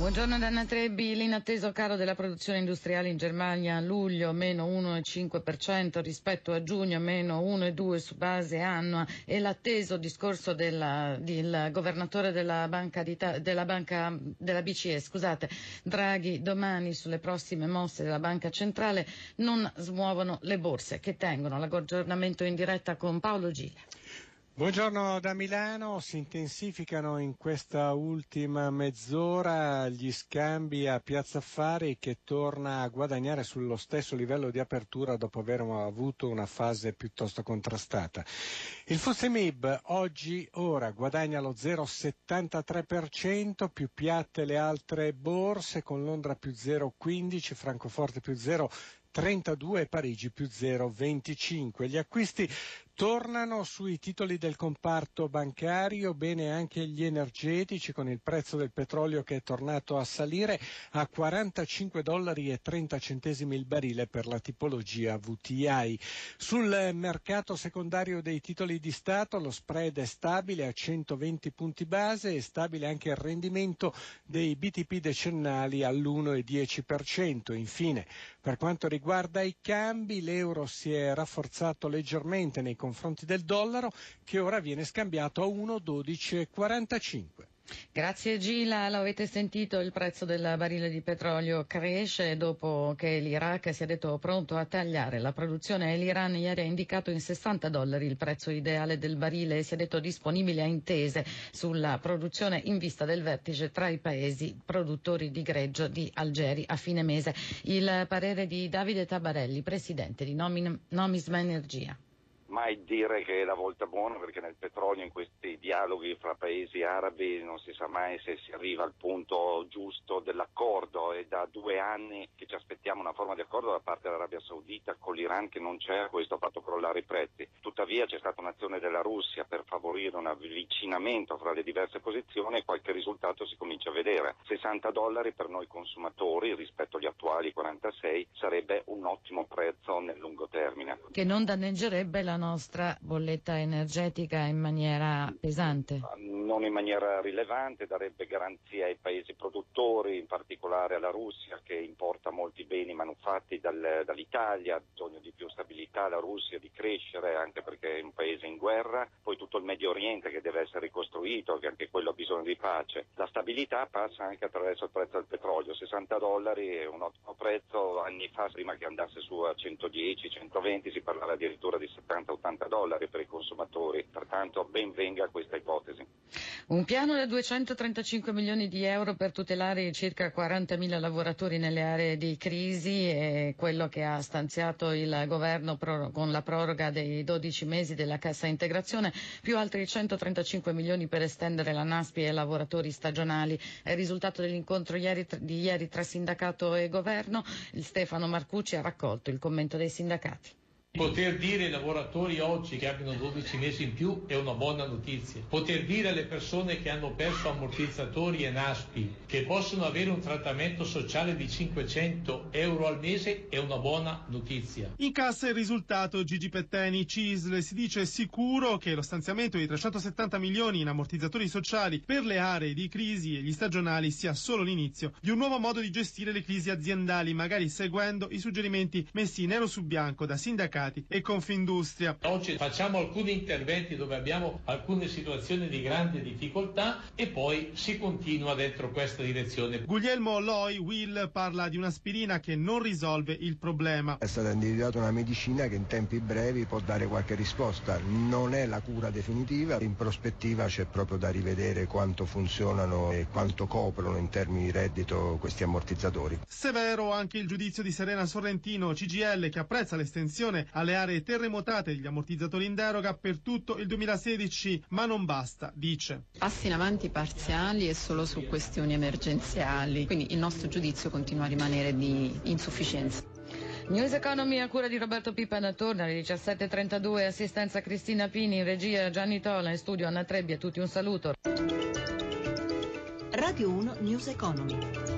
Buongiorno Danna Trebbi, l'inatteso caro della produzione industriale in Germania a luglio meno 1,5% rispetto a giugno meno 1,2% su base annua. E l'atteso discorso della, del governatore della banca, della, banca, della BCE, scusate, Draghi domani sulle prossime mosse della banca centrale non smuovono le borse che tengono l'aggiornamento in diretta con Paolo Gile. Buongiorno da Milano, si intensificano in questa ultima mezz'ora gli scambi a Piazza Affari che torna a guadagnare sullo stesso livello di apertura dopo aver avuto una fase piuttosto contrastata. Il FUSEMIB oggi ora guadagna lo 0,73%, più piatte le altre borse con Londra più 0,15, Francoforte più 0,32 e Parigi più 0,25. Gli acquisti Tornano sui titoli del comparto bancario, bene anche gli energetici con il prezzo del petrolio che è tornato a salire a 45 dollari e 30 centesimi il barile per la tipologia VTI. Sul mercato secondario dei titoli di Stato lo spread è stabile a 120 punti base e stabile anche il rendimento dei BTP decennali all'1,10%. Infine, per quanto riguarda i cambi, l'euro si è rafforzato leggermente nei confronti del dollaro che ora viene scambiato a 1,1245. Grazie Gila, l'avete sentito, il prezzo del barile di petrolio cresce dopo che l'Iraq si è detto pronto a tagliare la produzione e l'Iran ieri ha indicato in 60 dollari il prezzo ideale del barile e si è detto disponibile a intese sulla produzione in vista del vertice tra i paesi produttori di greggio di Algeri a fine mese. Il parere di Davide Tabarelli, presidente di Nomisma Energia mai dire che è la volta buona perché nel petrolio in questi dialoghi fra paesi arabi non si sa mai se si arriva al punto giusto dell'accordo e da due anni che ci aspettiamo una forma di accordo da parte dell'Arabia Saudita con l'Iran che non c'è, questo ha fatto crollare i prezzi. Tuttavia c'è stata un'azione della Russia per favorire un avvicinamento fra le diverse posizioni e qualche risultato si comincia a vedere. 60 dollari per noi consumatori rispetto agli attuali 46 sarebbe un ottimo prezzo nel lungo termine. Che non danneggerebbe la nostra bolletta energetica in maniera pesante? Non in maniera rilevante, darebbe garanzia ai paesi produttori, in particolare alla Russia che importa molti beni manufatti dal, dall'Italia, ha bisogno di più stabilità, la Russia di crescere anche perché è un paese in guerra, poi tutto il Medio Oriente che deve essere ricostruito, che anche quello ha bisogno di pace. La stabilità passa anche attraverso il prezzo del petrolio, 60 dollari è un ottimo prezzo, anni fa prima che andasse su a 110, 120 si parlava addirittura di 70 80 dollari per i consumatori, pertanto ben venga questa ipotesi. Un piano da 235 milioni di euro per tutelare i circa 40.000 lavoratori nelle aree di crisi è quello che ha stanziato il governo con la proroga dei 12 mesi della cassa integrazione, più altri 135 milioni per estendere la NASPI ai lavoratori stagionali. È il risultato dell'incontro ieri, di ieri tra sindacato e governo. Il Stefano Marcucci ha raccolto il commento dei sindacati. Poter dire ai lavoratori oggi che abbiano 12 mesi in più è una buona notizia. Poter dire alle persone che hanno perso ammortizzatori e NASPI che possono avere un trattamento sociale di 500 euro al mese è una buona notizia. In cassa il risultato Gigi Petteni, CISL, si dice sicuro che lo stanziamento di 370 milioni in ammortizzatori sociali per le aree di crisi e gli stagionali sia solo l'inizio di un nuovo modo di gestire le crisi aziendali, magari seguendo i suggerimenti messi nero su bianco da sindacati mercati e Confindustria. Oggi facciamo alcuni interventi dove abbiamo alcune situazioni di grande difficoltà e poi si continua dentro questa direzione. Guglielmo Loi, Will, parla di un'aspirina che non risolve il problema. È stata individuata una medicina che in tempi brevi può dare qualche risposta. Non è la cura definitiva, in prospettiva c'è proprio da rivedere quanto funzionano e quanto coprono in termini di reddito questi ammortizzatori. Severo anche il giudizio di Serena Sorrentino, CGL, che apprezza l'estensione alle aree terremotate degli ammortizzatori in deroga per tutto il 2016, ma non basta, dice. Passi in avanti parziali e solo su questioni emergenziali, quindi il nostro giudizio continua a rimanere di insufficienza. News Economy a cura di Roberto Pippa da torna alle 17.32, assistenza Cristina Pini, in regia Gianni Tola, in studio Anna Trebbi, a tutti un saluto. Radio 1 News Economy.